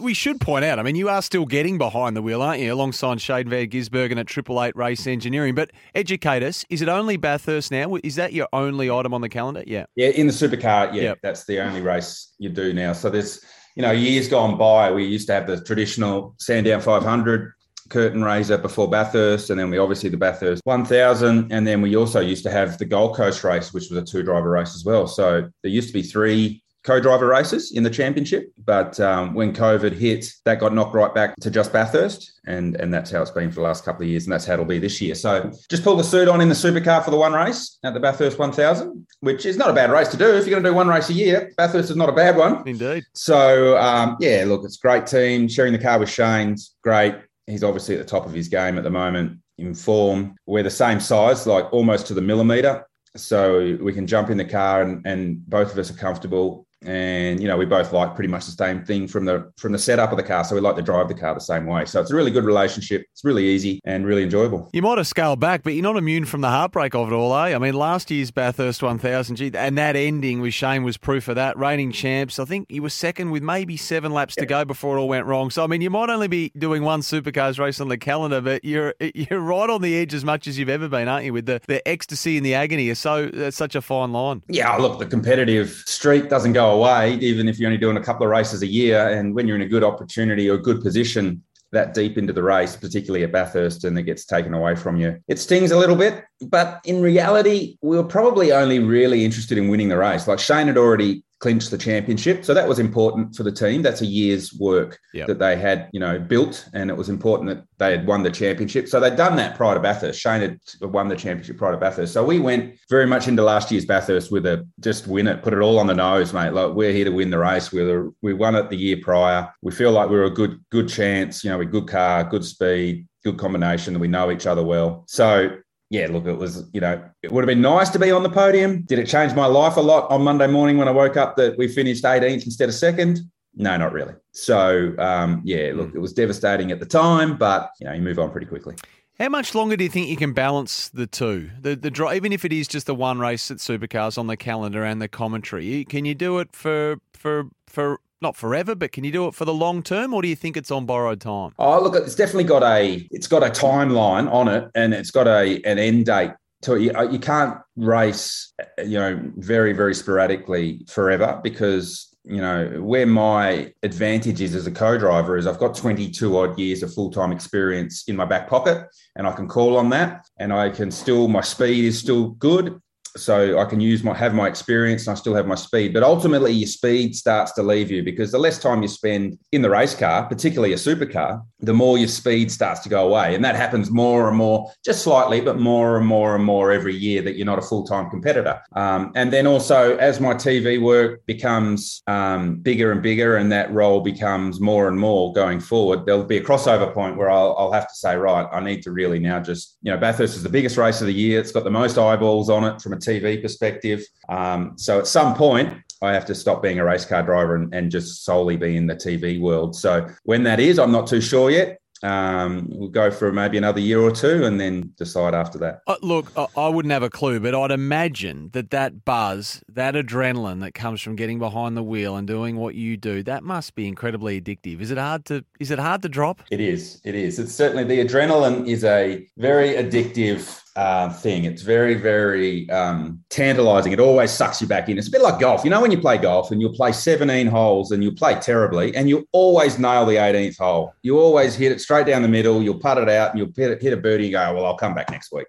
We should point out, I mean, you are still getting behind the wheel, aren't you, alongside Shane Van Gisbergen at Triple Eight Race Engineering. But educate us, is it only Bathurst now? Is that your only item on the calendar? Yeah. Yeah, in the supercar, yeah, Yep. that's the only race you do now. So there's, you know, years gone by, we used to have the traditional Sandown 500 curtain raiser before Bathurst, and then we obviously the Bathurst 1000, and then we also used to have the Gold Coast race, which was a two driver race as well. So there used to be three co-driver races in the championship, but um, when COVID hit, that got knocked right back to just Bathurst, and and that's how it's been for the last couple of years, and that's how it'll be this year. So just pull the suit on in the supercar for the one race at the Bathurst 1000, which is not a bad race to do if you're going to do one race a year. Bathurst is not a bad one. Indeed. So um, yeah, look, it's a great team. Sharing the car with Shane's great. He's obviously at the top of his game at the moment in form. We're the same size, like almost to the millimeter. So we can jump in the car and, and both of us are comfortable. And you know, we both like pretty much the same thing from the from the setup of the car. So we like to drive the car the same way. So it's a really good relationship. It's really easy and really enjoyable. You might have scaled back, but you're not immune from the heartbreak of it all, eh? I mean, last year's Bathurst 1000, gee, and that ending with Shane was proof of that. Reigning champs, I think he was second with maybe seven laps to go before it all went wrong. So, I mean, you might only be doing one supercars race on the calendar, but you're you're right on the edge as much as you've ever been, aren't you? With the, the ecstasy and the agony is so that's such a fine line. Yeah, look, the competitive streak doesn't go away, even if you're only doing a couple of races a year. And when you're in a good opportunity or good position that deep into the race, particularly at Bathurst, and it gets taken away from you, it stings a little bit. But in reality, we were probably only really interested in winning the race. Like Shane had already clinched the championship. So that was important for the team. That's a year's work Yep. that they had, you know, built. And it was important that they had won the championship. So they'd done that prior to Bathurst. Shane had won the championship prior to Bathurst. So we went very much into last year's Bathurst with a just win it, put it all on the nose, mate. Like we're here to win the race. We were, we won it the year prior. We feel like we were a good, good chance, you know, with good car, good speed, good combination that we know each other well. So yeah, look, it was, you know, it would have been nice to be on the podium. Did it change my life a lot on Monday morning when I woke up that we finished 18th instead of second? No, not really. So, um, yeah, look, it was devastating at the time, but, you know, you move on pretty quickly. How much longer do you think you can balance the two? The the dri even if it is just the one race at Supercars on the calendar and the commentary, can you do it for for for not forever, but can you do it for the long term, or do you think it's on borrowed time? Oh, look, it's definitely got a it's got a timeline on it, and it's got a an end date. To it. you, uh, you can't race, uh, you know, very very sporadically forever because you know where my advantage is as a co-driver is I've got 22 odd years of full time experience in my back pocket, and I can call on that, and I can still my speed is still good. So I can use my have my experience and I still have my speed. But ultimately your speed starts to leave you because the less time you spend in the race car, particularly a supercar, the more your speed starts to go away. And that happens more and more, just slightly, but more and more and more every year that you're not a full-time competitor. Um, and then also as my TV work becomes um, bigger and bigger and that role becomes more and more going forward, there'll be a crossover point where I'll, I'll have to say, right, I need to really now just, you know, Bathurst is the biggest race of the year. It's got the most eyeballs on it from a TV perspective. Um, so at some point, I have to stop being a race car driver and, and just solely be in the TV world. So when that is, I'm not too sure yet. Um, we'll go for maybe another year or two and then decide after that. Uh, look, I, I wouldn't have a clue, but I'd imagine that that buzz, that adrenaline that comes from getting behind the wheel and doing what you do, that must be incredibly addictive. Is it hard to is it hard to drop? It is. It is. It's certainly the adrenaline is a very addictive uh, thing. It's very, very um, tantalizing. It always sucks you back in. It's a bit like golf. You know, when you play golf and you'll play 17 holes and you'll play terribly and you always nail the 18th hole. You always hit it straight down the middle. You'll putt it out and you'll hit, hit a birdie and go, well, I'll come back next week.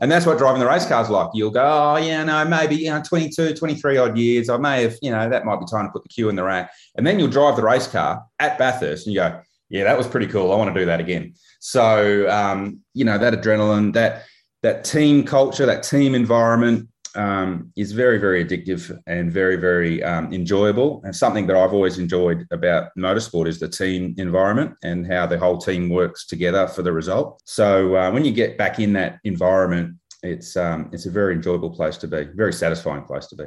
And that's what driving the race cars like. You'll go, oh, yeah, no, maybe, you know, 22, 23 odd years. I may have, you know, that might be time to put the cue in the rack. And then you'll drive the race car at Bathurst and you go, yeah, that was pretty cool. I want to do that again. So, um, you know, that adrenaline, that, that team culture, that team environment, um, is very, very addictive and very, very um, enjoyable. And something that I've always enjoyed about motorsport is the team environment and how the whole team works together for the result. So uh, when you get back in that environment, it's um, it's a very enjoyable place to be, very satisfying place to be.